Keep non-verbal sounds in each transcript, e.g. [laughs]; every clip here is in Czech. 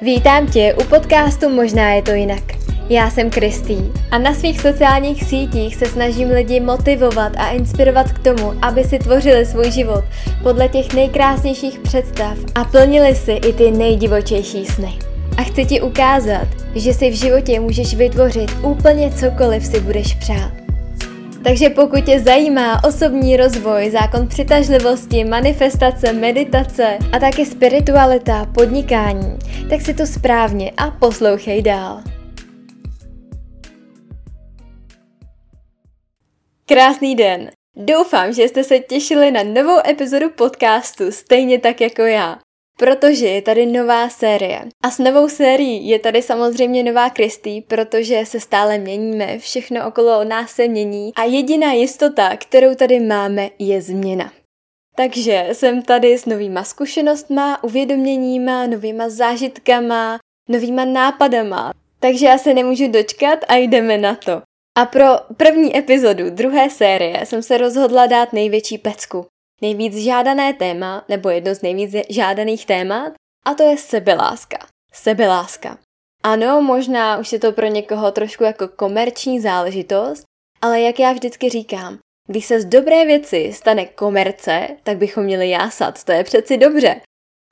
Vítám tě u podcastu Možná je to jinak. Já jsem Kristý a na svých sociálních sítích se snažím lidi motivovat a inspirovat k tomu, aby si tvořili svůj život podle těch nejkrásnějších představ a plnili si i ty nejdivočejší sny. A chci ti ukázat, že si v životě můžeš vytvořit úplně cokoliv si budeš přát. Takže pokud tě zajímá osobní rozvoj, zákon přitažlivosti, manifestace, meditace a také spiritualita, podnikání, tak si to správně a poslouchej dál. Krásný den! Doufám, že jste se těšili na novou epizodu podcastu, stejně tak jako já protože je tady nová série. A s novou sérií je tady samozřejmě nová Kristý, protože se stále měníme, všechno okolo nás se mění a jediná jistota, kterou tady máme, je změna. Takže jsem tady s novýma zkušenostma, uvědoměníma, novýma zážitkama, novýma nápadama. Takže já se nemůžu dočkat a jdeme na to. A pro první epizodu druhé série jsem se rozhodla dát největší pecku nejvíc žádané téma, nebo jedno z nejvíc žádaných témat, a to je sebeláska. Sebeláska. Ano, možná už je to pro někoho trošku jako komerční záležitost, ale jak já vždycky říkám, když se z dobré věci stane komerce, tak bychom měli jásat, to je přeci dobře.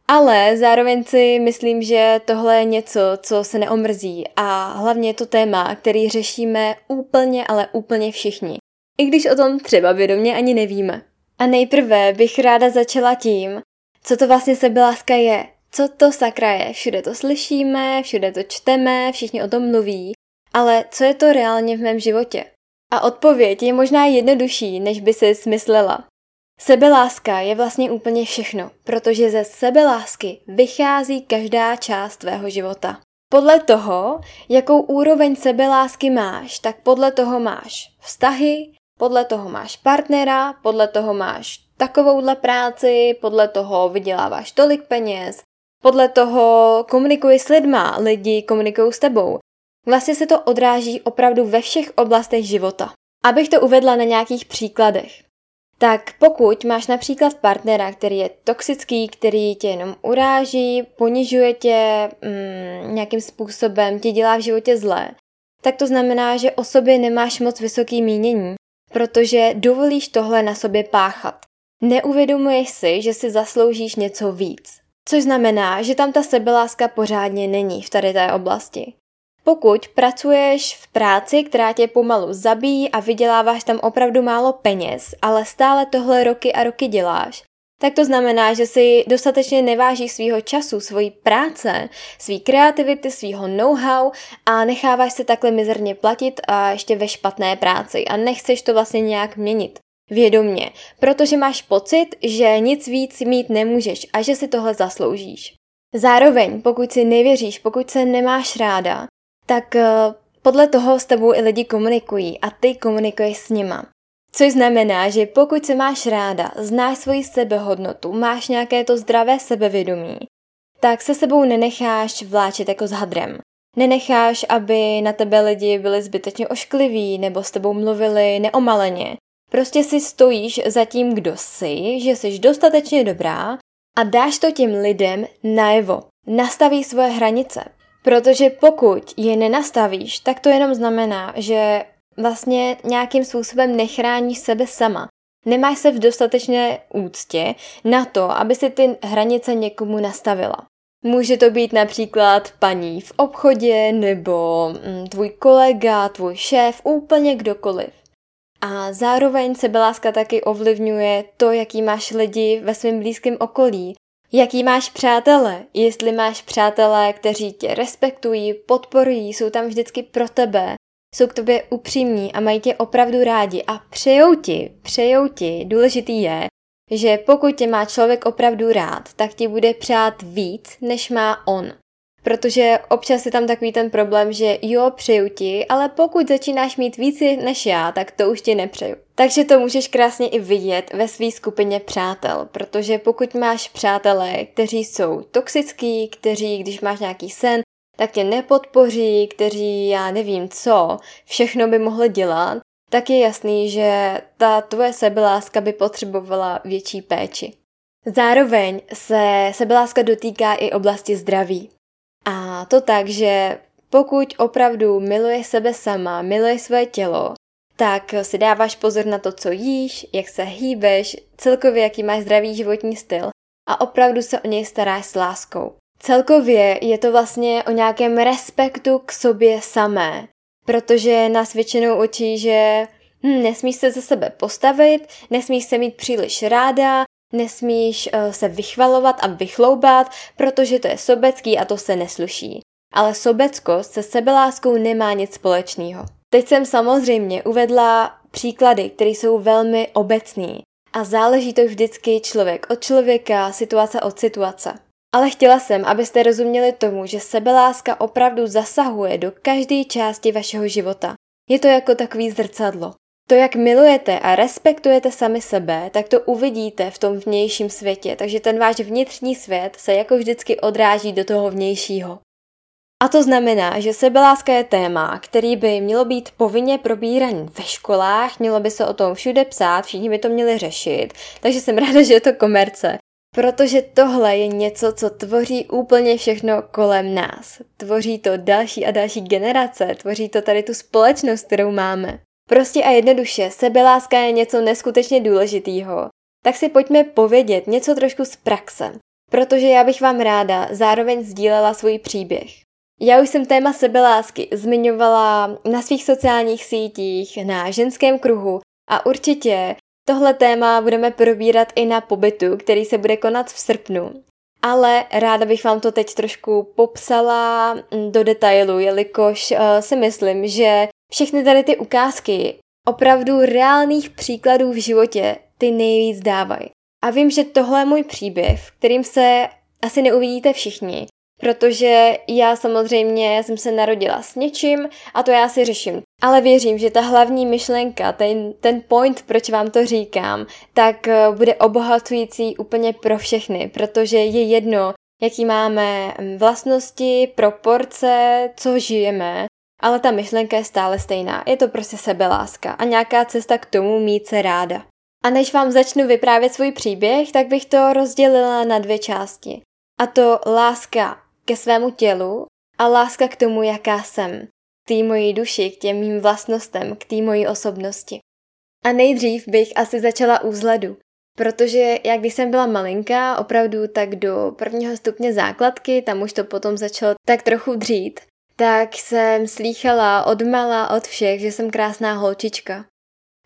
Ale zároveň si myslím, že tohle je něco, co se neomrzí a hlavně je to téma, který řešíme úplně, ale úplně všichni. I když o tom třeba vědomě ani nevíme. A nejprve bych ráda začala tím, co to vlastně sebeláska je. Co to sakra je? Všude to slyšíme, všude to čteme, všichni o tom mluví, ale co je to reálně v mém životě? A odpověď je možná jednodušší, než by si smyslela. Sebeláska je vlastně úplně všechno, protože ze sebelásky vychází každá část tvého života. Podle toho, jakou úroveň sebelásky máš, tak podle toho máš vztahy, podle toho máš partnera, podle toho máš takovouhle práci, podle toho vyděláváš tolik peněz, podle toho komunikuji s lidma, lidi komunikují s tebou. Vlastně se to odráží opravdu ve všech oblastech života. Abych to uvedla na nějakých příkladech. Tak pokud máš například partnera, který je toxický, který tě jenom uráží, ponižuje tě, mm, nějakým způsobem ti dělá v životě zlé, tak to znamená, že o sobě nemáš moc vysoký mínění protože dovolíš tohle na sobě páchat. Neuvědomuješ si, že si zasloužíš něco víc. Což znamená, že tam ta sebeláska pořádně není v tady té oblasti. Pokud pracuješ v práci, která tě pomalu zabíjí a vyděláváš tam opravdu málo peněz, ale stále tohle roky a roky děláš, tak to znamená, že si dostatečně nevážíš svýho času, svojí práce, svý kreativity, svýho know-how a necháváš se takhle mizerně platit a ještě ve špatné práci a nechceš to vlastně nějak měnit. Vědomně, protože máš pocit, že nic víc mít nemůžeš a že si tohle zasloužíš. Zároveň, pokud si nevěříš, pokud se nemáš ráda, tak eh, podle toho s tebou i lidi komunikují a ty komunikuješ s nima. Což znamená, že pokud se máš ráda, znáš svoji sebehodnotu, máš nějaké to zdravé sebevědomí, tak se sebou nenecháš vláčet jako s hadrem. Nenecháš, aby na tebe lidi byli zbytečně oškliví nebo s tebou mluvili neomaleně. Prostě si stojíš za tím, kdo jsi, že jsi dostatečně dobrá a dáš to těm lidem najevo. Nastaví svoje hranice. Protože pokud je nenastavíš, tak to jenom znamená, že vlastně nějakým způsobem nechráníš sebe sama. Nemáš se v dostatečné úctě na to, aby si ty hranice někomu nastavila. Může to být například paní v obchodě nebo mm, tvůj kolega, tvůj šéf, úplně kdokoliv. A zároveň sebeláska taky ovlivňuje to, jaký máš lidi ve svém blízkém okolí, jaký máš přátele, jestli máš přátelé, kteří tě respektují, podporují, jsou tam vždycky pro tebe, jsou k tobě upřímní a mají tě opravdu rádi a přejou ti, přejou ti, důležitý je, že pokud tě má člověk opravdu rád, tak ti bude přát víc, než má on. Protože občas je tam takový ten problém, že jo, přeju ti, ale pokud začínáš mít víc než já, tak to už ti nepřeju. Takže to můžeš krásně i vidět ve své skupině přátel, protože pokud máš přátelé, kteří jsou toxický, kteří, když máš nějaký sen, tak tě nepodpoří, kteří, já nevím co, všechno by mohli dělat, tak je jasný, že ta tvoje sebeláska by potřebovala větší péči. Zároveň se sebeláska dotýká i oblasti zdraví. A to tak, že pokud opravdu miluje sebe sama, miluje své tělo, tak si dáváš pozor na to, co jíš, jak se hýbeš, celkově jaký máš zdravý životní styl a opravdu se o něj staráš s láskou. Celkově je to vlastně o nějakém respektu k sobě samé, protože nás většinou učí, že hm, nesmíš se za sebe postavit, nesmíš se mít příliš ráda, nesmíš uh, se vychvalovat a vychloubat, protože to je sobecký a to se nesluší. Ale sobeckost se sebeláskou nemá nic společného. Teď jsem samozřejmě uvedla příklady, které jsou velmi obecný a záleží to vždycky člověk od člověka, situace od situace. Ale chtěla jsem, abyste rozuměli tomu, že sebeláska opravdu zasahuje do každé části vašeho života. Je to jako takový zrcadlo. To, jak milujete a respektujete sami sebe, tak to uvidíte v tom vnějším světě, takže ten váš vnitřní svět se jako vždycky odráží do toho vnějšího. A to znamená, že sebeláska je téma, který by mělo být povinně probíraný ve školách, mělo by se o tom všude psát, všichni by to měli řešit, takže jsem [laughs] ráda, že je to komerce. Protože tohle je něco, co tvoří úplně všechno kolem nás. Tvoří to další a další generace, tvoří to tady tu společnost, kterou máme. Prostě a jednoduše, sebeláska je něco neskutečně důležitého. Tak si pojďme povědět něco trošku z praxe, protože já bych vám ráda zároveň sdílela svůj příběh. Já už jsem téma sebelásky zmiňovala na svých sociálních sítích, na ženském kruhu a určitě tohle téma budeme probírat i na pobytu, který se bude konat v srpnu. Ale ráda bych vám to teď trošku popsala do detailu, jelikož uh, si myslím, že všechny tady ty ukázky opravdu reálných příkladů v životě ty nejvíc dávají. A vím, že tohle je můj příběh, kterým se asi neuvidíte všichni, protože já samozřejmě jsem se narodila s něčím a to já si řeším. Ale věřím, že ta hlavní myšlenka, ten, ten point, proč vám to říkám, tak eh, bude obohacující úplně pro všechny, protože je jedno, jaký máme mm, vlastnosti, proporce, co žijeme, ale ta myšlenka je stále stejná. Je to prostě sebeláska a nějaká cesta k tomu mít se ráda. A než vám začnu vyprávět svůj příběh, tak bych to rozdělila na dvě části. A to láska ke svému tělu a láska k tomu, jaká jsem, té mojí duši, k těm mým vlastnostem, k té mojí osobnosti. A nejdřív bych asi začala u vzhledu, protože jak když jsem byla malinká, opravdu tak do prvního stupně základky, tam už to potom začalo tak trochu dřít, tak jsem slýchala od mala od všech, že jsem krásná holčička.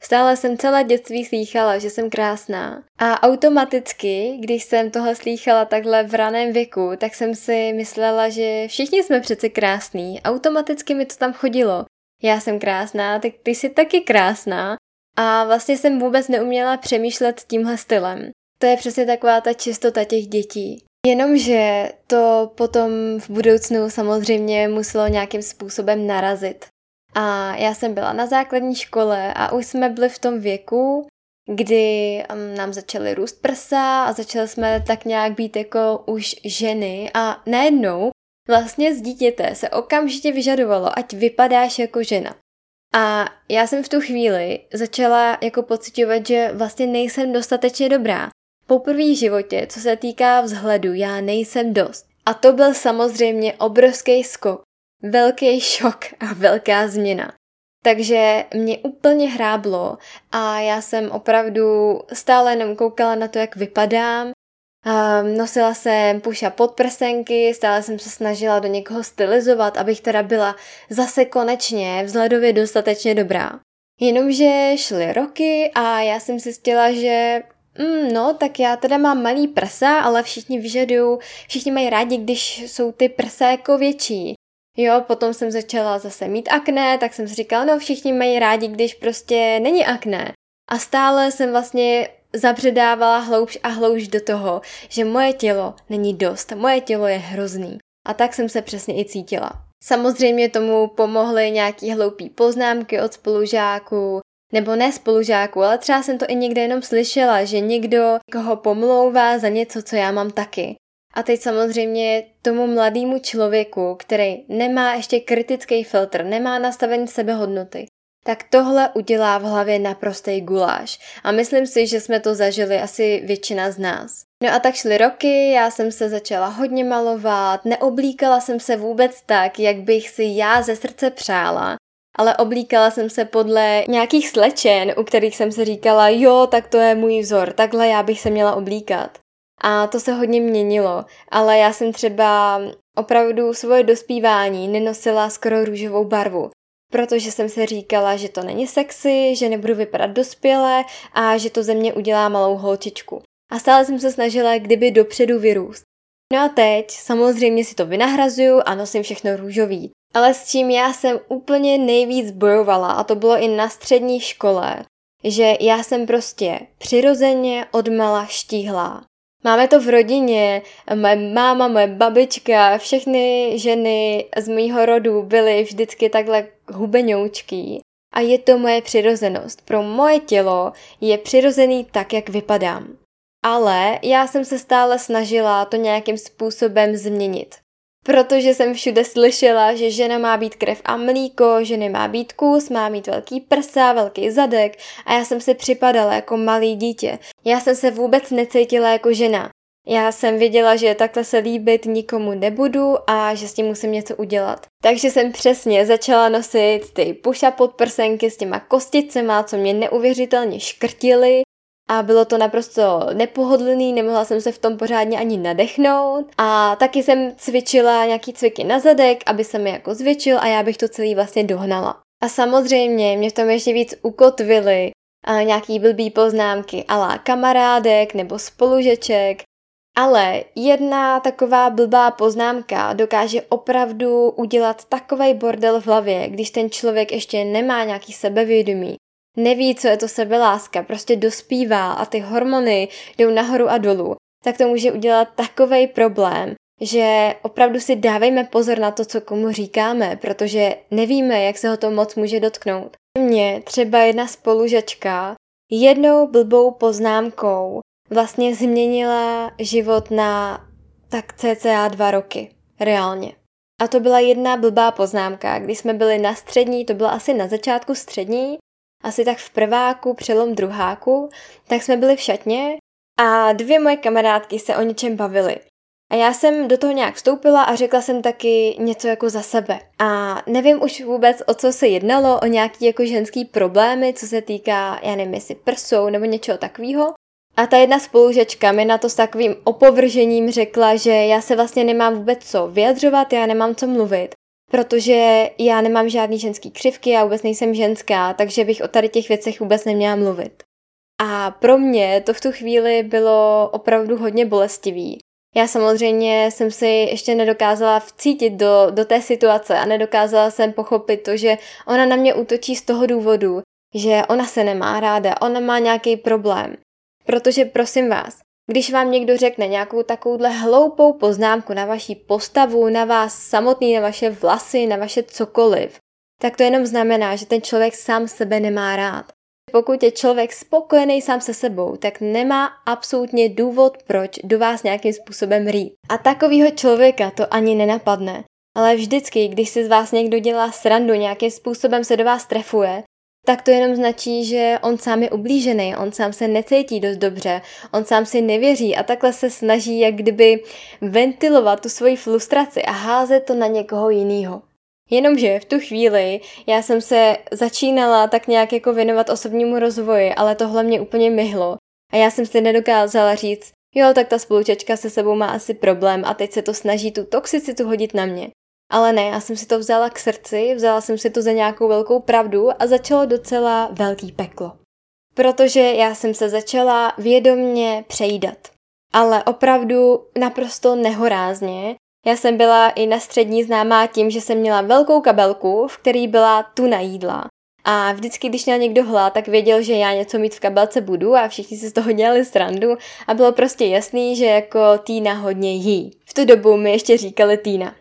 Stále jsem celé dětství slýchala, že jsem krásná. A automaticky, když jsem tohle slýchala takhle v raném věku, tak jsem si myslela, že všichni jsme přece krásní. Automaticky mi to tam chodilo. Já jsem krásná, tak ty jsi taky krásná. A vlastně jsem vůbec neuměla přemýšlet tímhle stylem. To je přesně taková ta čistota těch dětí. Jenomže to potom v budoucnu samozřejmě muselo nějakým způsobem narazit. A já jsem byla na základní škole a už jsme byli v tom věku, kdy um, nám začaly růst prsa a začali jsme tak nějak být jako už ženy a najednou vlastně z dítěte se okamžitě vyžadovalo, ať vypadáš jako žena. A já jsem v tu chvíli začala jako pocitovat, že vlastně nejsem dostatečně dobrá. Poprvé v životě, co se týká vzhledu, já nejsem dost. A to byl samozřejmě obrovský skok, velký šok a velká změna. Takže mě úplně hráblo a já jsem opravdu stále jenom koukala na to, jak vypadám. Nosila jsem puša podprsenky, stále jsem se snažila do někoho stylizovat, abych teda byla zase konečně vzhledově dostatečně dobrá. Jenomže šly roky a já jsem si zjistila, že mm, no, tak já teda mám malý prsa, ale všichni vyžadují, všichni mají rádi, když jsou ty prsa jako větší. Jo, potom jsem začala zase mít akné, tak jsem si říkala, no všichni mají rádi, když prostě není akné. A stále jsem vlastně zabředávala hloubš a hloubš do toho, že moje tělo není dost, moje tělo je hrozný. A tak jsem se přesně i cítila. Samozřejmě tomu pomohly nějaký hloupý poznámky od spolužáků, nebo ne spolužáků, ale třeba jsem to i někde jenom slyšela, že někdo koho pomlouvá za něco, co já mám taky. A teď samozřejmě tomu mladému člověku, který nemá ještě kritický filtr, nemá nastavený sebehodnoty, tak tohle udělá v hlavě naprostý guláš. A myslím si, že jsme to zažili asi většina z nás. No a tak šly roky, já jsem se začala hodně malovat, neoblíkala jsem se vůbec tak, jak bych si já ze srdce přála, ale oblíkala jsem se podle nějakých slečen, u kterých jsem se říkala, jo, tak to je můj vzor, takhle já bych se měla oblíkat. A to se hodně měnilo, ale já jsem třeba opravdu svoje dospívání nenosila skoro růžovou barvu, protože jsem se říkala, že to není sexy, že nebudu vypadat dospěle a že to ze mě udělá malou holčičku. A stále jsem se snažila kdyby dopředu vyrůst. No a teď samozřejmě si to vynahrazuju a nosím všechno růžový. Ale s čím já jsem úplně nejvíc bojovala, a to bylo i na střední škole, že já jsem prostě přirozeně odmala štíhlá. Máme to v rodině, moje máma, moje babička, všechny ženy z mýho rodu byly vždycky takhle hubenoučký. A je to moje přirozenost. Pro moje tělo je přirozený tak, jak vypadám. Ale já jsem se stále snažila to nějakým způsobem změnit. Protože jsem všude slyšela, že žena má být krev a mlíko, že nemá být kus, má mít velký prsa, velký zadek a já jsem si připadala jako malý dítě. Já jsem se vůbec necítila jako žena. Já jsem věděla, že takhle se líbit nikomu nebudu a že s tím musím něco udělat. Takže jsem přesně začala nosit ty puša podprsenky s těma kosticema, co mě neuvěřitelně škrtily a bylo to naprosto nepohodlný, nemohla jsem se v tom pořádně ani nadechnout. A taky jsem cvičila nějaký cviky na zadek, aby se mi jako zvětšil a já bych to celý vlastně dohnala. A samozřejmě mě v tom ještě víc ukotvily a nějaký blbý poznámky alá kamarádek nebo spolužeček, ale jedna taková blbá poznámka dokáže opravdu udělat takový bordel v hlavě, když ten člověk ještě nemá nějaký sebevědomí neví, co je to sebeláska, prostě dospívá a ty hormony jdou nahoru a dolů, tak to může udělat takový problém, že opravdu si dávejme pozor na to, co komu říkáme, protože nevíme, jak se ho to moc může dotknout. Mě třeba jedna spolužačka jednou blbou poznámkou vlastně změnila život na tak cca dva roky. Reálně. A to byla jedna blbá poznámka, když jsme byli na střední, to byla asi na začátku střední, asi tak v prváku, přelom druháku, tak jsme byli v šatně a dvě moje kamarádky se o něčem bavily. A já jsem do toho nějak vstoupila a řekla jsem taky něco jako za sebe. A nevím už vůbec, o co se jednalo, o nějaký jako ženský problémy, co se týká, já nevím, jestli prsou nebo něčeho takového. A ta jedna spolužečka mi na to s takovým opovržením řekla, že já se vlastně nemám vůbec co vyjadřovat, já nemám co mluvit, protože já nemám žádný ženský křivky, já vůbec nejsem ženská, takže bych o tady těch věcech vůbec neměla mluvit. A pro mě to v tu chvíli bylo opravdu hodně bolestivý. Já samozřejmě jsem si ještě nedokázala vcítit do, do té situace a nedokázala jsem pochopit to, že ona na mě útočí z toho důvodu, že ona se nemá ráda, ona má nějaký problém. Protože prosím vás, když vám někdo řekne nějakou takovouhle hloupou poznámku na vaši postavu, na vás samotný, na vaše vlasy, na vaše cokoliv, tak to jenom znamená, že ten člověk sám sebe nemá rád. Pokud je člověk spokojený sám se sebou, tak nemá absolutně důvod, proč do vás nějakým způsobem rýt. A takovýho člověka to ani nenapadne. Ale vždycky, když si z vás někdo dělá srandu, nějakým způsobem se do vás trefuje, tak to jenom značí, že on sám je ublížený, on sám se necítí dost dobře, on sám si nevěří a takhle se snaží jak kdyby ventilovat tu svoji frustraci a házet to na někoho jiného. Jenomže v tu chvíli já jsem se začínala tak nějak jako věnovat osobnímu rozvoji, ale tohle mě úplně myhlo. A já jsem si nedokázala říct, jo, tak ta spolučačka se sebou má asi problém a teď se to snaží tu toxicitu hodit na mě. Ale ne, já jsem si to vzala k srdci, vzala jsem si to za nějakou velkou pravdu a začalo docela velký peklo. Protože já jsem se začala vědomně přejídat. Ale opravdu naprosto nehorázně. Já jsem byla i na střední známá tím, že jsem měla velkou kabelku, v který byla tuna jídla. A vždycky, když měl někdo hlad, tak věděl, že já něco mít v kabelce budu a všichni si z toho dělali srandu a bylo prostě jasný, že jako Týna hodně jí. V tu dobu mi ještě říkali Týna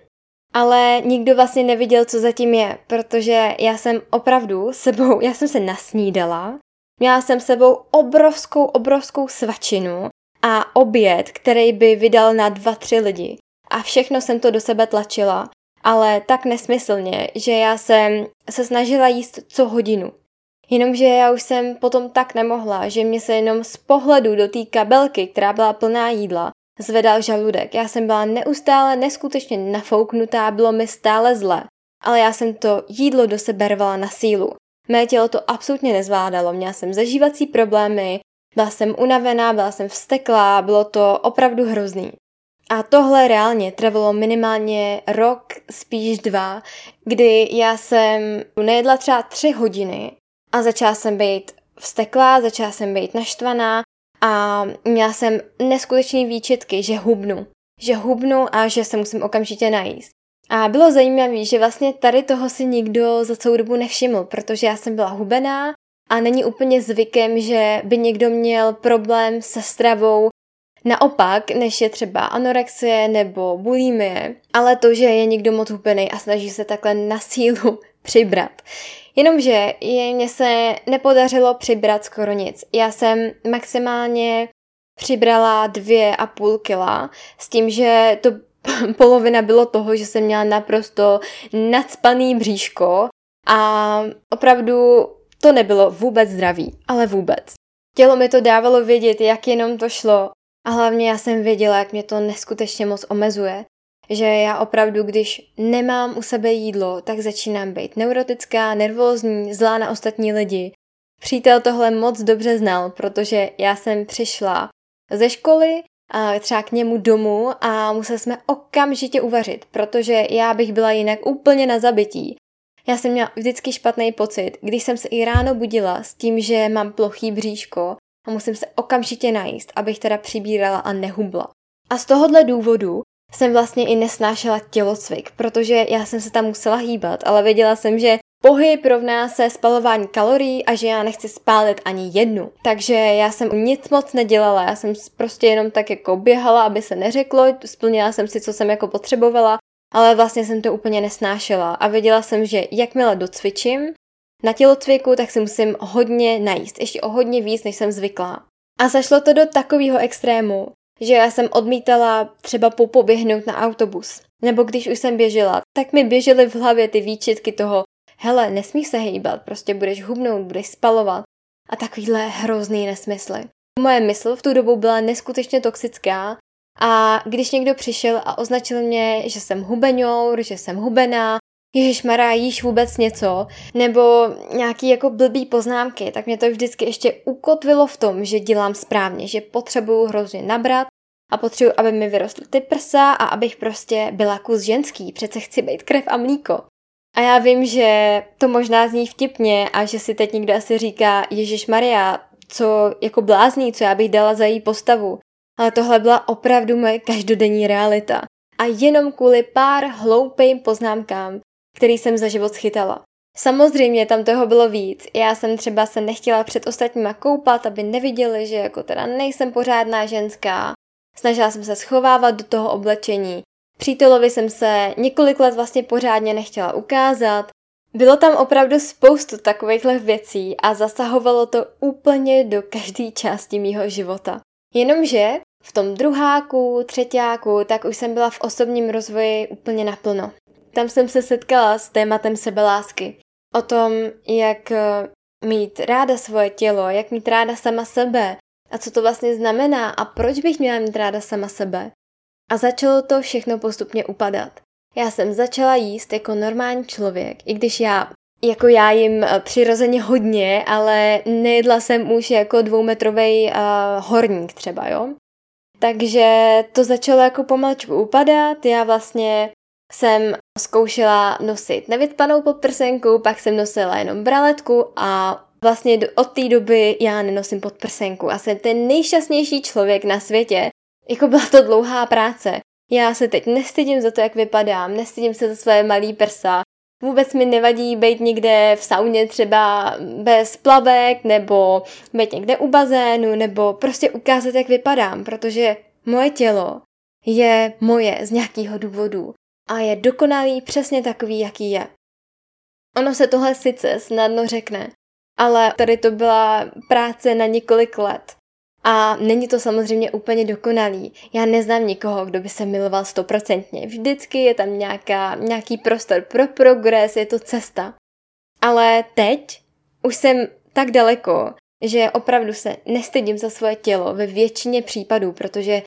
ale nikdo vlastně neviděl, co zatím je, protože já jsem opravdu sebou, já jsem se nasnídala, měla jsem sebou obrovskou, obrovskou svačinu a oběd, který by vydal na dva, tři lidi. A všechno jsem to do sebe tlačila, ale tak nesmyslně, že já jsem se snažila jíst co hodinu. Jenomže já už jsem potom tak nemohla, že mě se jenom z pohledu do té kabelky, která byla plná jídla, zvedal žaludek. Já jsem byla neustále neskutečně nafouknutá, bylo mi stále zle. Ale já jsem to jídlo do sebe rvala na sílu. Mé tělo to absolutně nezvládalo, měla jsem zažívací problémy, byla jsem unavená, byla jsem vsteklá, bylo to opravdu hrozný. A tohle reálně trvalo minimálně rok, spíš dva, kdy já jsem nejedla třeba tři hodiny a začala jsem být vsteklá, začala jsem být naštvaná a měla jsem neskutečný výčitky, že hubnu. Že hubnu a že se musím okamžitě najíst. A bylo zajímavé, že vlastně tady toho si nikdo za celou dobu nevšiml, protože já jsem byla hubená a není úplně zvykem, že by někdo měl problém se stravou naopak, než je třeba anorexie nebo bulimie, ale to, že je někdo moc hubený a snaží se takhle na sílu přibrat. Jenomže mně se nepodařilo přibrat skoro nic. Já jsem maximálně přibrala dvě a půl kila s tím, že to [laughs] polovina bylo toho, že jsem měla naprosto nadspaný bříško a opravdu to nebylo vůbec zdravý, ale vůbec. Tělo mi to dávalo vědět, jak jenom to šlo a hlavně já jsem věděla, jak mě to neskutečně moc omezuje. Že já opravdu, když nemám u sebe jídlo, tak začínám být neurotická, nervózní, zlá na ostatní lidi. Přítel tohle moc dobře znal, protože já jsem přišla ze školy a třeba k němu domů a museli jsme okamžitě uvařit, protože já bych byla jinak úplně na zabití. Já jsem měla vždycky špatný pocit, když jsem se i ráno budila s tím, že mám plochý bříško a musím se okamžitě najíst, abych teda přibírala a nehubla. A z tohohle důvodu jsem vlastně i nesnášela tělocvik, protože já jsem se tam musela hýbat, ale věděla jsem, že pohyb rovná se spalování kalorií a že já nechci spálit ani jednu. Takže já jsem nic moc nedělala, já jsem prostě jenom tak jako běhala, aby se neřeklo, splnila jsem si, co jsem jako potřebovala, ale vlastně jsem to úplně nesnášela a věděla jsem, že jakmile docvičím na tělocviku, tak si musím hodně najíst, ještě o hodně víc, než jsem zvyklá. A zašlo to do takového extrému, že já jsem odmítala třeba popoběhnout na autobus. Nebo když už jsem běžela, tak mi běžely v hlavě ty výčitky toho, hele, nesmíš se hejbat, prostě budeš hubnout, budeš spalovat a takovýhle hrozný nesmysly. Moje mysl v tu dobu byla neskutečně toxická a když někdo přišel a označil mě, že jsem hubeňour, že jsem hubená, Ježíš Mará, jíš vůbec něco, nebo nějaký jako blbý poznámky, tak mě to vždycky ještě ukotvilo v tom, že dělám správně, že potřebuju hrozně nabrat a potřebuji, aby mi vyrostly ty prsa a abych prostě byla kus ženský, přece chci být krev a mlíko. A já vím, že to možná zní vtipně a že si teď někdo asi říká, Ježíš Maria, co jako blázní, co já bych dala za její postavu. Ale tohle byla opravdu moje každodenní realita. A jenom kvůli pár hloupým poznámkám, který jsem za život schytala. Samozřejmě tam toho bylo víc. Já jsem třeba se nechtěla před ostatníma koupat, aby neviděli, že jako teda nejsem pořádná ženská. Snažila jsem se schovávat do toho oblečení. Přítelovi jsem se několik let vlastně pořádně nechtěla ukázat. Bylo tam opravdu spoustu takovýchhle věcí a zasahovalo to úplně do každé části mýho života. Jenomže v tom druháku, třetíku, tak už jsem byla v osobním rozvoji úplně naplno. Tam jsem se setkala s tématem sebelásky. O tom, jak eh, mít ráda svoje tělo, jak mít ráda sama sebe a co to vlastně znamená a proč bych měla mít ráda sama sebe. A začalo to všechno postupně upadat. Já jsem začala jíst jako normální člověk, i když já jako já jim eh, přirozeně hodně, ale nejedla jsem už jako dvoumetrový uh, horník třeba, jo. Takže to začalo jako pomalečku upadat, já vlastně jsem zkoušela nosit nevytpanou podprsenku, pak jsem nosila jenom braletku a vlastně od té doby já nenosím podprsenku a jsem ten nejšťastnější člověk na světě. Jako byla to dlouhá práce. Já se teď nestydím za to, jak vypadám, nestydím se za své malý prsa. Vůbec mi nevadí být někde v sauně třeba bez plavek, nebo být někde u bazénu, nebo prostě ukázat, jak vypadám, protože moje tělo je moje z nějakého důvodu a je dokonalý přesně takový, jaký je. Ono se tohle sice snadno řekne, ale tady to byla práce na několik let. A není to samozřejmě úplně dokonalý. Já neznám nikoho, kdo by se miloval stoprocentně. Vždycky je tam nějaká, nějaký prostor pro progres, je to cesta. Ale teď už jsem tak daleko, že opravdu se nestydím za svoje tělo ve většině případů, protože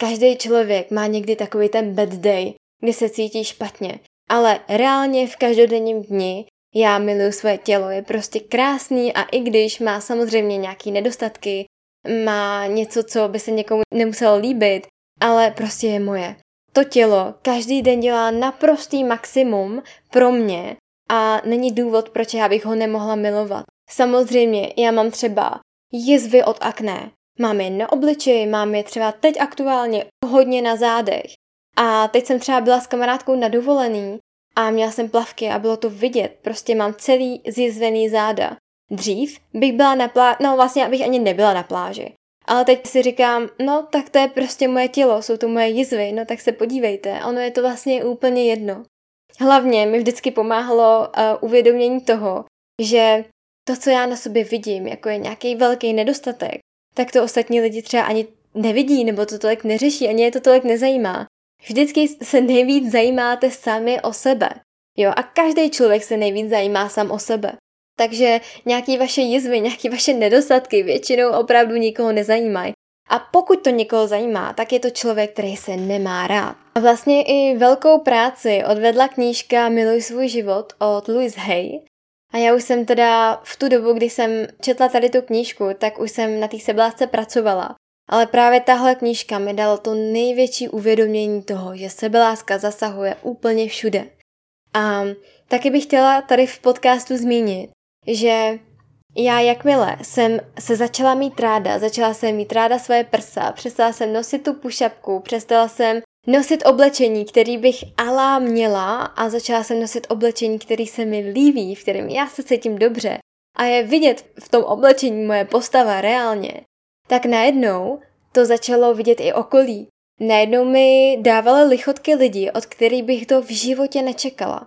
každý člověk má někdy takový ten bad day, kdy se cítí špatně. Ale reálně v každodenním dni já miluju svoje tělo, je prostě krásný a i když má samozřejmě nějaký nedostatky, má něco, co by se někomu nemuselo líbit, ale prostě je moje. To tělo každý den dělá naprostý maximum pro mě a není důvod, proč já bych ho nemohla milovat. Samozřejmě, já mám třeba jizvy od akné, mám je na obličeji, mám je třeba teď aktuálně hodně na zádech. A teď jsem třeba byla s kamarádkou na dovolený a měla jsem plavky a bylo to vidět, prostě mám celý zjizvený záda. Dřív bych byla na pláži, no vlastně abych ani nebyla na pláži. Ale teď si říkám, no tak to je prostě moje tělo, jsou to moje jizvy, no tak se podívejte, ono je to vlastně úplně jedno. Hlavně mi vždycky pomáhalo uh, uvědomění toho, že to, co já na sobě vidím, jako je nějaký velký nedostatek, tak to ostatní lidi třeba ani nevidí, nebo to tolik neřeší, ani je to tolik nezajímá. Vždycky se nejvíc zajímáte sami o sebe. Jo, a každý člověk se nejvíc zajímá sám o sebe. Takže nějaký vaše jizvy, nějaký vaše nedostatky většinou opravdu nikoho nezajímají. A pokud to někoho zajímá, tak je to člověk, který se nemá rád. A vlastně i velkou práci odvedla knížka Miluj svůj život od Louise Hay. A já už jsem teda v tu dobu, kdy jsem četla tady tu knížku, tak už jsem na té sebeláce pracovala. Ale právě tahle knížka mi dala to největší uvědomění toho, že sebeláska zasahuje úplně všude. A taky bych chtěla tady v podcastu zmínit, že já jakmile jsem se začala mít ráda, začala jsem mít ráda své prsa, přestala jsem nosit tu pušapku, přestala jsem nosit oblečení, který bych alá měla a začala jsem nosit oblečení, který se mi líbí, v kterém já se cítím dobře a je vidět v tom oblečení moje postava reálně, tak najednou to začalo vidět i okolí. Najednou mi dávaly lichotky lidi, od kterých bych to v životě nečekala.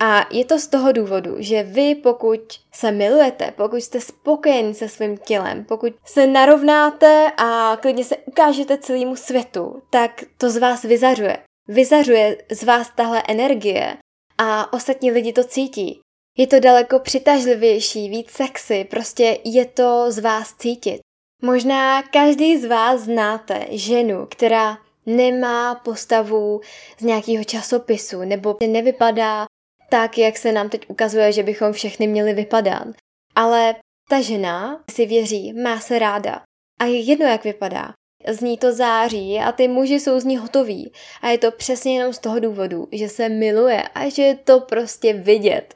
A je to z toho důvodu, že vy, pokud se milujete, pokud jste spokojeni se svým tělem, pokud se narovnáte a klidně se ukážete celému světu, tak to z vás vyzařuje. Vyzařuje z vás tahle energie a ostatní lidi to cítí. Je to daleko přitažlivější, víc sexy, prostě je to z vás cítit. Možná každý z vás znáte ženu, která nemá postavu z nějakého časopisu nebo nevypadá tak, jak se nám teď ukazuje, že bychom všechny měli vypadat. Ale ta žena si věří, má se ráda. A je jedno, jak vypadá. Z ní to září a ty muži jsou z ní hotoví. A je to přesně jenom z toho důvodu, že se miluje a že je to prostě vidět.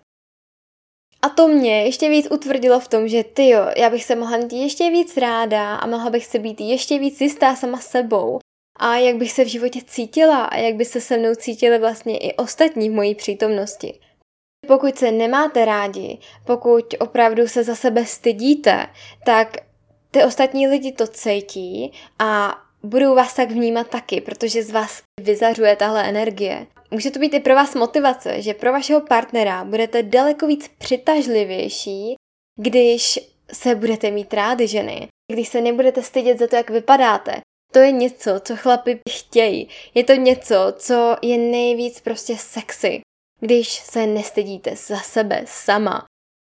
A to mě ještě víc utvrdilo v tom, že ty jo, já bych se mohla mít ještě víc ráda a mohla bych se být ještě víc jistá sama sebou. A jak bych se v životě cítila a jak by se se mnou cítili vlastně i ostatní v mojí přítomnosti. Pokud se nemáte rádi, pokud opravdu se za sebe stydíte, tak ty ostatní lidi to cítí a budou vás tak vnímat taky, protože z vás vyzařuje tahle energie. Může to být i pro vás motivace, že pro vašeho partnera budete daleko víc přitažlivější, když se budete mít rády ženy, když se nebudete stydět za to, jak vypadáte. To je něco, co chlapi chtějí. Je to něco, co je nejvíc prostě sexy, když se nestydíte za sebe sama.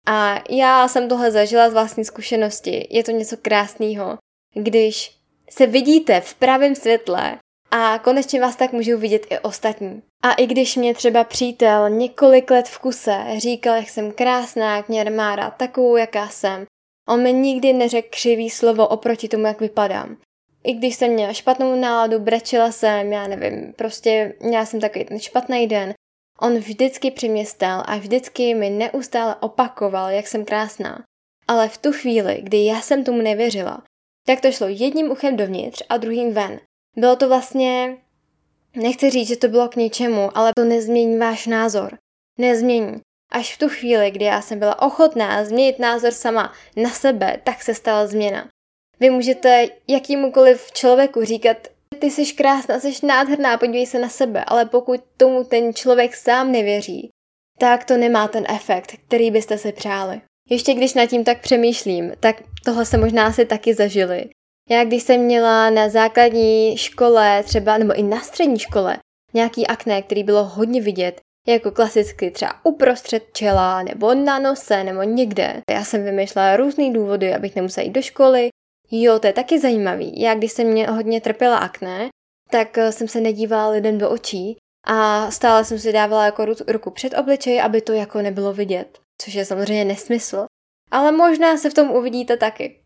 A já jsem tohle zažila z vlastní zkušenosti. Je to něco krásného, když se vidíte v pravém světle a konečně vás tak můžou vidět i ostatní. A i když mě třeba přítel několik let v kuse říkal, jak jsem krásná, jak mě má rád takovou, jaká jsem, on mi nikdy neřekl křivý slovo oproti tomu, jak vypadám. I když jsem měla špatnou náladu, brečela jsem, já nevím, prostě měla jsem takový ten špatný den, on vždycky přiměstal a vždycky mi neustále opakoval, jak jsem krásná. Ale v tu chvíli, kdy já jsem tomu nevěřila, tak to šlo jedním uchem dovnitř a druhým ven. Bylo to vlastně, nechci říct, že to bylo k něčemu, ale to nezmění váš názor. Nezmění. Až v tu chvíli, kdy já jsem byla ochotná změnit názor sama na sebe, tak se stala změna. Vy můžete jakýmukoliv člověku říkat, ty jsi krásná, jsi nádherná, podívej se na sebe, ale pokud tomu ten člověk sám nevěří, tak to nemá ten efekt, který byste si přáli. Ještě když nad tím tak přemýšlím, tak tohle se možná asi taky zažili. Já když jsem měla na základní škole třeba, nebo i na střední škole, nějaký akné, který bylo hodně vidět, jako klasicky třeba uprostřed čela, nebo na nose, nebo někde. Já jsem vymýšlela různý důvody, abych nemusela jít do školy. Jo, to je taky zajímavý. Já, když jsem mě hodně trpěla akné, tak eh, jsem se nedívala lidem do očí a stále jsem si dávala jako ruku před obličej, aby to jako nebylo vidět, což je samozřejmě nesmysl. Ale možná se v tom uvidíte taky.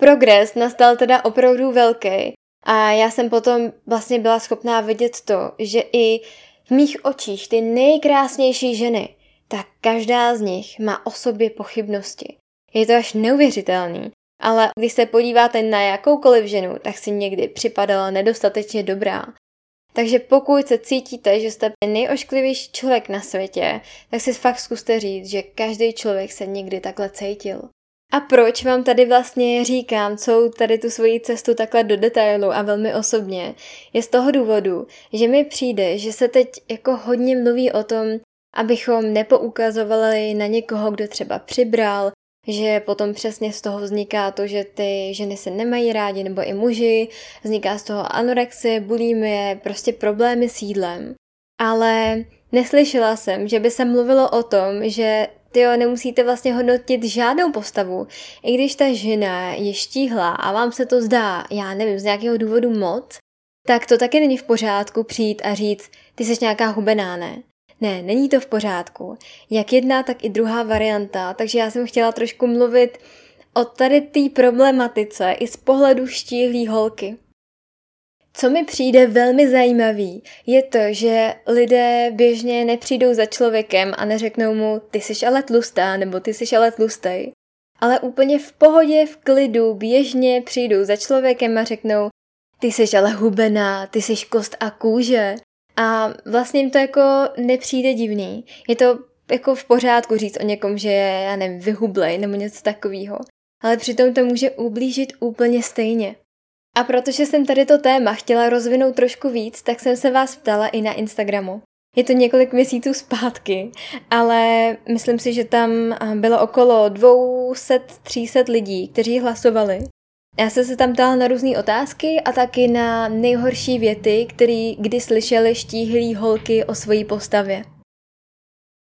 Progres nastal teda opravdu velký a já jsem potom vlastně byla schopná vidět to, že i v mých očích ty nejkrásnější ženy, tak každá z nich má o sobě pochybnosti. Je to až neuvěřitelný, ale když se podíváte na jakoukoliv ženu, tak si někdy připadala nedostatečně dobrá. Takže pokud se cítíte, že jste nejošklivější člověk na světě, tak si fakt zkuste říct, že každý člověk se někdy takhle cítil. A proč vám tady vlastně říkám celou tady tu svoji cestu takhle do detailu a velmi osobně, je z toho důvodu, že mi přijde, že se teď jako hodně mluví o tom, abychom nepoukazovali na někoho, kdo třeba přibral, že potom přesně z toho vzniká to, že ty ženy se nemají rádi, nebo i muži, vzniká z toho anorexie, bulimie, prostě problémy s jídlem. Ale neslyšela jsem, že by se mluvilo o tom, že ty nemusíte vlastně hodnotit žádnou postavu. I když ta žena je štíhlá a vám se to zdá, já nevím, z nějakého důvodu moc, tak to taky není v pořádku přijít a říct, ty jsi nějaká hubená, ne? Ne, není to v pořádku. Jak jedna, tak i druhá varianta, takže já jsem chtěla trošku mluvit o tady té problematice i z pohledu štíhlý holky. Co mi přijde velmi zajímavý, je to, že lidé běžně nepřijdou za člověkem a neřeknou mu, ty jsi ale tlustá, nebo ty jsi ale tlustej. Ale úplně v pohodě, v klidu, běžně přijdou za člověkem a řeknou, ty jsi ale hubená, ty jsi kost a kůže. A vlastně jim to jako nepřijde divný. Je to jako v pořádku říct o někom, že je, já nevím, vyhublej nebo něco takového. Ale přitom to může ublížit úplně stejně. A protože jsem tady to téma chtěla rozvinout trošku víc, tak jsem se vás ptala i na Instagramu. Je to několik měsíců zpátky, ale myslím si, že tam bylo okolo 200-300 lidí, kteří hlasovali. Já jsem se tam ptala na různé otázky a taky na nejhorší věty, které kdy slyšeli štíhlí holky o svojí postavě.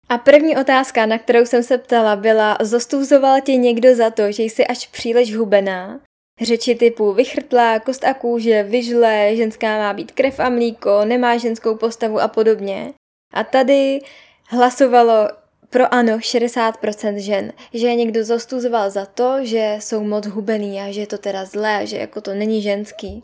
A první otázka, na kterou jsem se ptala, byla, zostůzoval tě někdo za to, že jsi až příliš hubená? Řeči typu vychrtlá, kost a kůže, vyžlé, ženská má být krev a mlíko, nemá ženskou postavu a podobně. A tady hlasovalo pro ano 60% žen, že je někdo zostuzoval za to, že jsou moc hubený a že je to teda zlé, že jako to není ženský.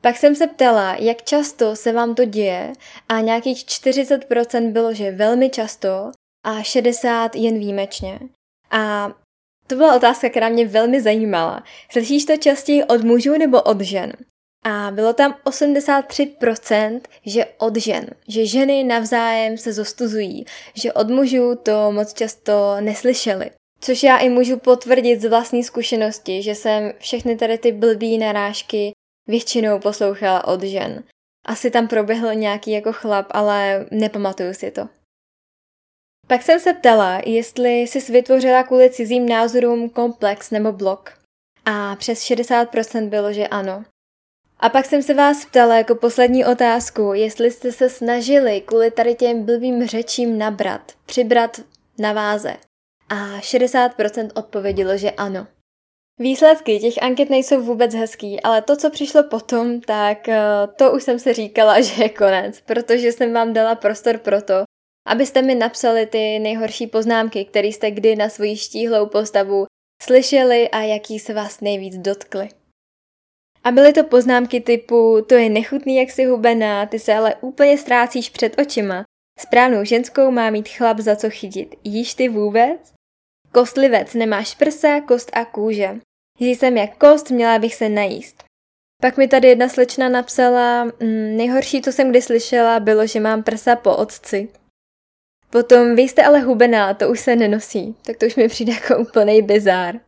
Pak jsem se ptala, jak často se vám to děje a nějakých 40% bylo, že velmi často a 60 jen výjimečně. A to byla otázka, která mě velmi zajímala. Slyšíš to častěji od mužů nebo od žen? A bylo tam 83%, že od žen, že ženy navzájem se zostuzují, že od mužů to moc často neslyšeli. Což já i můžu potvrdit z vlastní zkušenosti, že jsem všechny tady ty blbý narážky většinou poslouchala od žen. Asi tam proběhl nějaký jako chlap, ale nepamatuju si to. Pak jsem se ptala, jestli jsi vytvořila kvůli cizím názorům komplex nebo blok. A přes 60% bylo, že ano. A pak jsem se vás ptala jako poslední otázku, jestli jste se snažili kvůli tady těm blbým řečím nabrat, přibrat na váze. A 60% odpovědělo, že ano. Výsledky těch anket nejsou vůbec hezký, ale to, co přišlo potom, tak eh, to už jsem se říkala, [laughs] že je konec, protože jsem vám dala prostor pro to, abyste mi napsali ty nejhorší poznámky, které jste kdy na svoji štíhlou postavu slyšeli a jaký se vás nejvíc dotkly. A byly to poznámky typu, to je nechutný, jak si hubená, ty se ale úplně ztrácíš před očima. Správnou ženskou má mít chlap za co chytit. Jíš ty vůbec? Kostlivec, nemáš prsa, kost a kůže. Jsem jak kost, měla bych se najíst. Pak mi tady jedna slečna napsala, mm, nejhorší, co jsem kdy slyšela, bylo, že mám prsa po otci. Potom, vy jste ale hubená, to už se nenosí, tak to už mi přijde jako úplný bizár.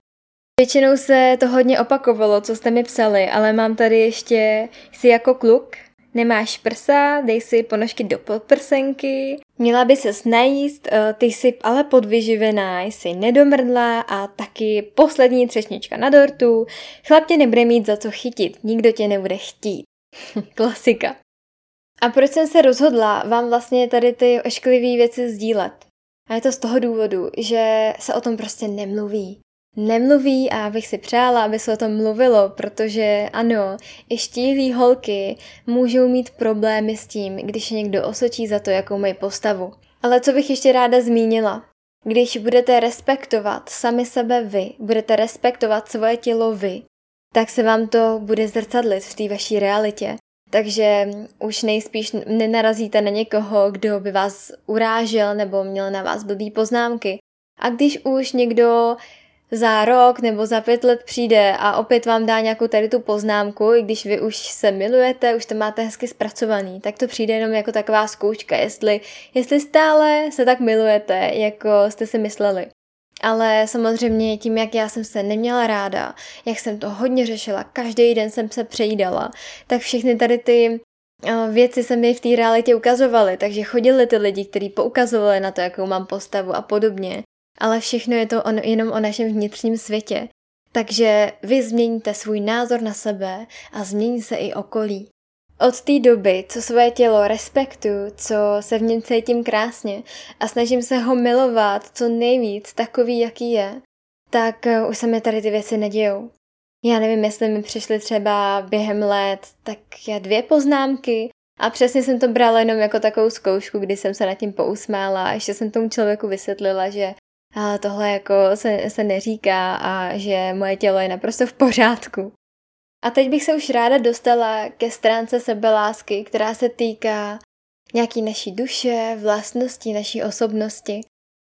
Většinou se to hodně opakovalo, co jste mi psali, ale mám tady ještě, jsi jako kluk, nemáš prsa, dej si ponožky do podprsenky, měla by se najíst, eh, ty jsi ale podvyživená, jsi nedomrdlá a taky poslední třešnička na dortu, chlap tě nebude mít za co chytit, nikdo tě nebude chtít. [laughs] Klasika. A proč jsem se rozhodla vám vlastně tady ty ošklivé věci sdílet? A je to z toho důvodu, že se o tom prostě nemluví. Nemluví a abych si přála, aby se o tom mluvilo, protože ano, i štíhlí holky můžou mít problémy s tím, když někdo osočí za to, jakou mají postavu. Ale co bych ještě ráda zmínila? Když budete respektovat sami sebe vy, budete respektovat svoje tělo vy, tak se vám to bude zrcadlit v té vaší realitě. Takže už nejspíš nenarazíte na někoho, kdo by vás urážel nebo měl na vás blbý poznámky. A když už někdo za rok nebo za pět let přijde a opět vám dá nějakou tady tu poznámku, i když vy už se milujete, už to máte hezky zpracovaný, tak to přijde jenom jako taková zkouška, jestli, jestli stále se tak milujete, jako jste si mysleli. Ale samozřejmě tím, jak já jsem se neměla ráda, jak jsem to hodně řešila, každý den jsem se přejídala, tak všechny tady ty eh, věci se mi v té realitě ukazovaly, takže chodili ty lidi, kteří poukazovali na to, jakou mám postavu a podobně. Ale všechno je to on, jenom o našem vnitřním světě. Takže vy změníte svůj názor na sebe a změní se i okolí. Od té doby, co svoje tělo respektuju, co se v něm cítím krásně a snažím se ho milovat co nejvíc takový, jaký je, tak eh, už se mi tady ty věci nedějou. Já nevím, jestli mi přišly třeba během let tak já dvě poznámky a přesně jsem to brala jenom jako takovou zkoušku, kdy jsem se nad tím pousmála a ještě jsem tomu člověku vysvětlila, že tohle jako se, se neříká a že moje tělo je naprosto v pořádku. A teď bych se už ráda dostala ke stránce sebelásky, která se týká nějaký naší duše, vlastnosti, naší osobnosti.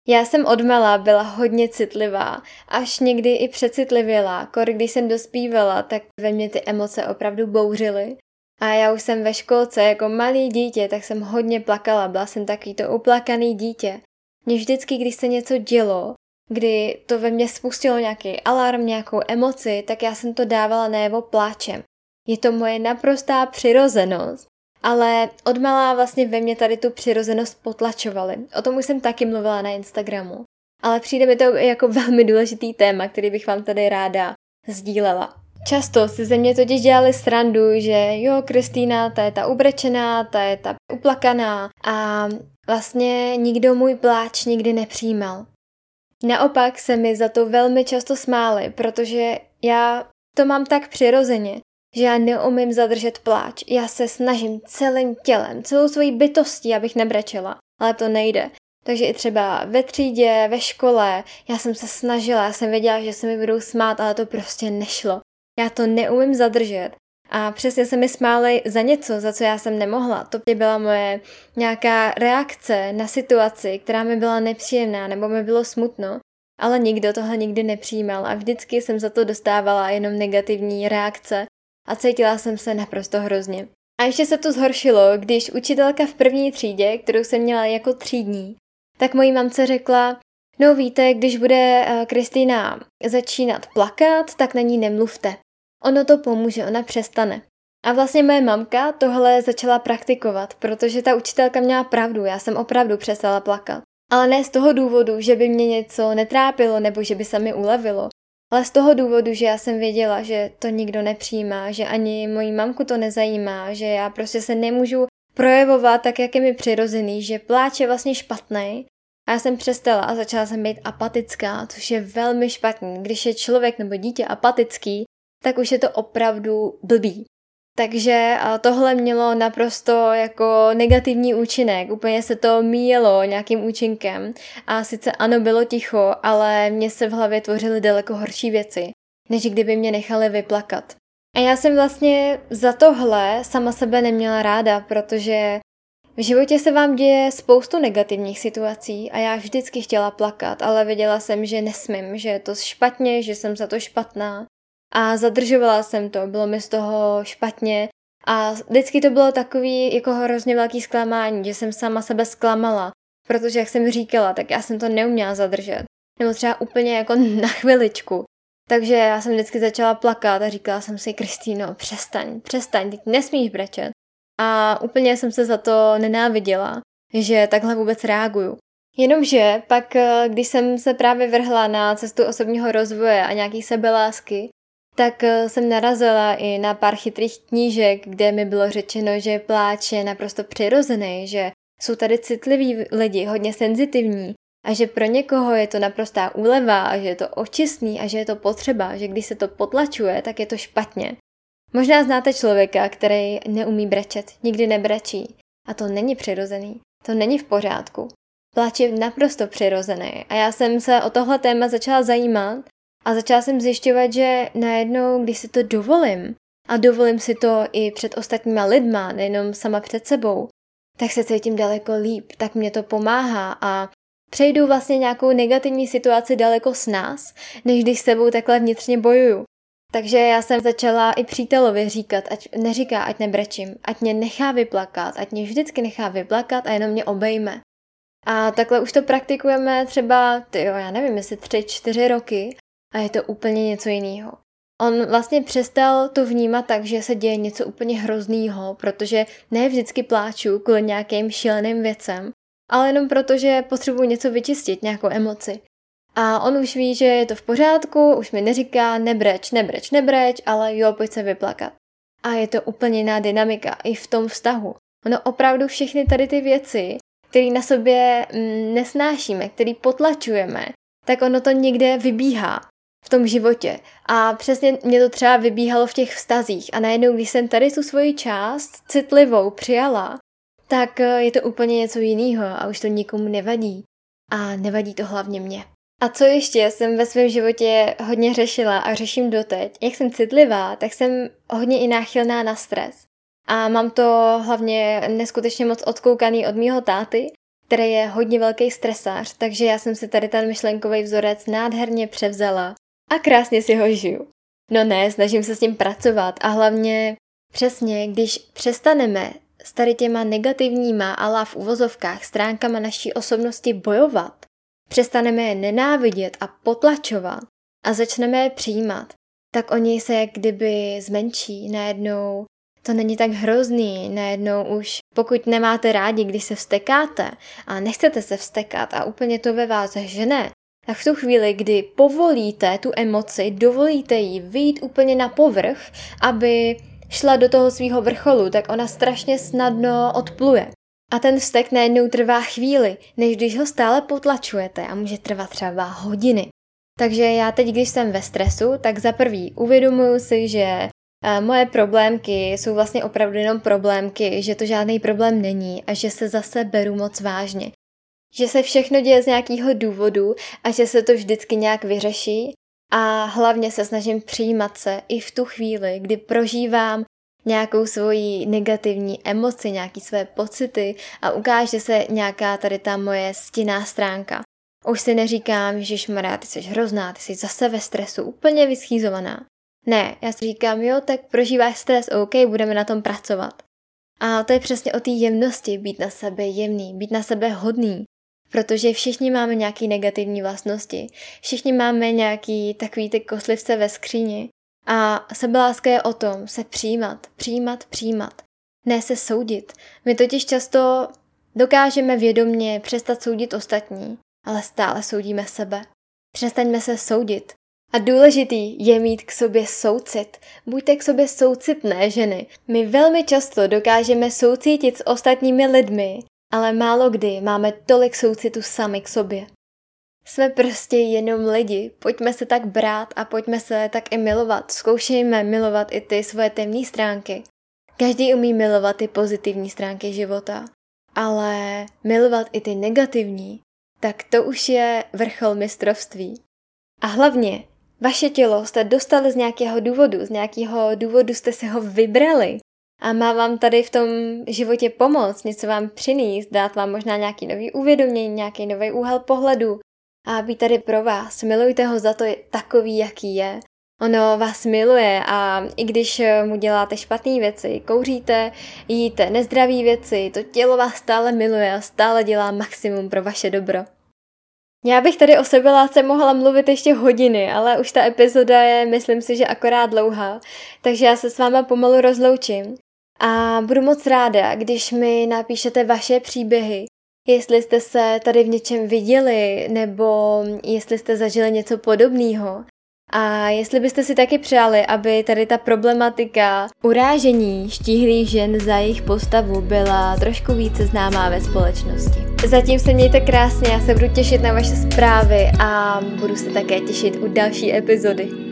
Já jsem odmala byla hodně citlivá, až někdy i přecitlivěla, kor když jsem dospívala, tak ve mně ty emoce opravdu bouřily. A já už jsem ve školce jako malý dítě, tak jsem hodně plakala, byla jsem takový to uplakaný dítě. Mně vždycky, když se něco dělo, kdy to ve mně spustilo nějaký alarm, nějakou emoci, tak já jsem to dávala najevo pláčem. Je to moje naprostá přirozenost, ale odmalá vlastně ve mně tady tu přirozenost potlačovali. O tom už jsem taky mluvila na Instagramu. Ale přijde mi to jako velmi důležitý téma, který bych vám tady ráda sdílela. Často si ze mě totiž dělali srandu, že jo, Kristýna, ta je ta ubrečená, ta je ta uplakaná a vlastně nikdo můj pláč nikdy nepřijímal. Naopak se mi za to velmi často smáli, protože já to mám tak přirozeně, že já neumím zadržet pláč. Já se snažím celým tělem, celou svojí bytostí, abych nebrečela, ale to nejde. Takže i třeba ve třídě, ve škole, já jsem se snažila, já jsem věděla, že se mi budou smát, ale to prostě nešlo. Já to neumím zadržet. A přesně se mi smáli za něco, za co já jsem nemohla. To byla moje nějaká reakce na situaci, která mi byla nepříjemná nebo mi bylo smutno. Ale nikdo tohle nikdy nepřijímal a vždycky jsem za to dostávala jenom negativní reakce a cítila jsem se naprosto hrozně. A ještě se to zhoršilo, když učitelka v první třídě, kterou jsem měla jako třídní, tak mojí mamce řekla, no víte, když bude eh, Kristýna začínat plakat, tak na ní nemluvte. Ono to pomůže, ona přestane. A vlastně moje mamka tohle začala praktikovat, protože ta učitelka měla pravdu, já jsem opravdu přestala plakat. Ale ne z toho důvodu, že by mě něco netrápilo nebo že by se mi ulevilo, ale z toho důvodu, že já jsem věděla, že to nikdo nepřijímá, že ani moji mamku to nezajímá, že já prostě se nemůžu projevovat tak, jak je mi přirozený, že pláč je vlastně špatný. A já jsem přestala a začala jsem být apatická, což je velmi špatný. Když je člověk nebo dítě apatický, tak už je to opravdu blbý. Takže tohle mělo naprosto jako negativní účinek, úplně se to míjelo nějakým účinkem a sice ano bylo ticho, ale mě se v hlavě tvořily daleko horší věci, než kdyby mě nechali vyplakat. A já jsem vlastně za tohle sama sebe neměla ráda, protože v životě se vám děje spoustu negativních situací a já vždycky chtěla plakat, ale věděla jsem, že nesmím, že je to špatně, že jsem za to špatná a zadržovala jsem to, bylo mi z toho špatně a vždycky to bylo takový jako hrozně velký zklamání, že jsem sama sebe zklamala, protože jak jsem říkala, tak já jsem to neuměla zadržet. Nebo třeba úplně jako [laughs] na chviličku. Takže já jsem vždycky začala plakat a říkala jsem si, Kristýno, přestaň, přestaň, teď nesmíš brečet. A úplně jsem se za to nenáviděla, že takhle vůbec reaguju. Jenomže pak, když jsem se právě vrhla na cestu osobního rozvoje a nějaký sebelásky, tak eh, jsem narazila i na pár chytrých knížek, kde mi bylo řečeno, že pláč je naprosto přirozený, že jsou tady citliví lidi, hodně senzitivní a že pro někoho je to naprostá úleva a že je to očistný a že je to potřeba, že když se to potlačuje, tak je to špatně. Možná znáte člověka, který neumí brečet, nikdy nebrečí. A to není přirozený, to není v pořádku. Pláč je naprosto přirozený a já jsem se o tohle téma začala zajímat a začala jsem zjišťovat, že najednou, když si to dovolím, a dovolím si to i před ostatníma lidma, nejenom sama před sebou, tak se cítím daleko líp, tak mě to pomáhá a přejdu vlastně nějakou negativní situaci daleko s nás, než když s sebou takhle vnitřně bojuju. Takže já jsem začala i přítelovi říkat, ať neříká, ať nebrečím, ať mě nechá vyplakat, ať mě vždycky nechá vyplakat a jenom mě obejme. A takhle už to praktikujeme třeba, tyjo, já nevím, jestli tři, čtyři roky a je to úplně něco jiného. On vlastně přestal to vnímat tak, že se děje něco úplně hroznýho, protože ne vždycky pláču kvůli nějakým šíleným věcem, ale jenom proto, že potřebuji něco vyčistit, nějakou emoci. A on už ví, že je to v pořádku, už mi neříká nebreč, nebreč, nebreč, ale jo, pojď se vyplakat. A je to úplně jiná dynamika i v tom vztahu. Ono opravdu všechny tady ty věci, které na sobě mm, nesnášíme, které potlačujeme, tak ono to někde vybíhá v tom životě. A přesně mě to třeba vybíhalo v těch vztazích. A najednou, když jsem tady tu svoji část citlivou přijala, tak eh, je to úplně něco jiného a už to nikomu nevadí. A nevadí to hlavně mě. A co ještě jsem ve svém životě hodně řešila a řeším doteď, jak jsem citlivá, tak jsem hodně i náchylná na stres. A mám to hlavně neskutečně moc odkoukaný od mýho táty, který je hodně velký stresář, takže já jsem si tady ten myšlenkový vzorec nádherně převzala a krásně si ho žiju. No ne, snažím se s tím pracovat a hlavně přesně, když přestaneme s tady těma negativníma, ale v uvozovkách stránkama naší osobnosti bojovat, přestaneme je nenávidět a potlačovat a začneme je přijímat, tak oni se jak kdyby zmenší najednou. To není tak hrozný, najednou už pokud nemáte rádi, když se vstekáte a nechcete se vstekat a úplně to ve vás žene, tak v tu chvíli, kdy povolíte tu emoci, dovolíte jí vyjít úplně na povrch, aby šla do toho svého vrcholu, tak ona strašně snadno odpluje. A ten vztek najednou trvá chvíli, než když ho stále potlačujete a může trvat třeba hodiny. Takže já teď, když jsem ve stresu, tak za prvý uvědomuju si, že eh, moje problémky jsou vlastně opravdu jenom problémky, že to žádný problém není a že se zase beru moc vážně. Že se všechno děje z nějakého důvodu a že se to vždycky nějak vyřeší a hlavně se snažím přijímat se i v tu chvíli, kdy prožívám nějakou svoji negativní emoci, nějaký své pocity a ukáže se nějaká tady ta moje stinná stránka. Už si neříkám, že šmará, ty jsi hrozná, ty jsi zase ve stresu, úplně vyschýzovaná. Ne, já si říkám, jo, tak prožíváš stres, OK, budeme na tom pracovat. A to je přesně o té jemnosti, být na sebe jemný, být na sebe hodný. Protože všichni máme nějaké negativní vlastnosti, všichni máme nějaký takový ty koslivce ve skříni a sebeláska je o tom se přijímat, přijímat, přijímat. Ne se soudit. My totiž často dokážeme vědomně přestat soudit ostatní, ale stále soudíme sebe. Přestaňme se soudit. A důležitý je mít k sobě soucit. Buďte k sobě soucitné ženy. My velmi často dokážeme soucítit s ostatními lidmi, ale málo kdy máme tolik soucitu sami k sobě. Jsme prostě jenom lidi, pojďme se tak brát a pojďme se tak i milovat. Zkoušejme milovat i ty svoje temné stránky. Každý umí milovat ty pozitivní stránky života, ale milovat i ty negativní, tak to už je vrchol mistrovství. A hlavně, vaše tělo jste dostali z nějakého důvodu, z nějakého důvodu jste se ho vybrali a má vám tady v tom životě pomoct, něco vám přinést, dát vám možná nějaký nový uvědomění, nějaký nový úhel pohledu, a být tady pro vás. Milujte ho za to takový, jaký je. Ono vás miluje a i když mu děláte špatné věci, kouříte, jíte nezdravé věci, to tělo vás stále miluje a stále dělá maximum pro vaše dobro. Já bych tady o sebeláce mohla mluvit ještě hodiny, ale už ta epizoda je, myslím si, že akorát dlouhá, takže já se s váma pomalu rozloučím. A budu moc ráda, když mi napíšete vaše příběhy, jestli jste se tady v něčem viděli, nebo jestli jste zažili něco podobného. A jestli byste si taky přáli, aby tady ta problematika urážení štíhlých žen za jejich postavu byla trošku více známá ve společnosti. Zatím se mějte krásně, já se budu těšit na vaše zprávy a budu se také těšit u další epizody.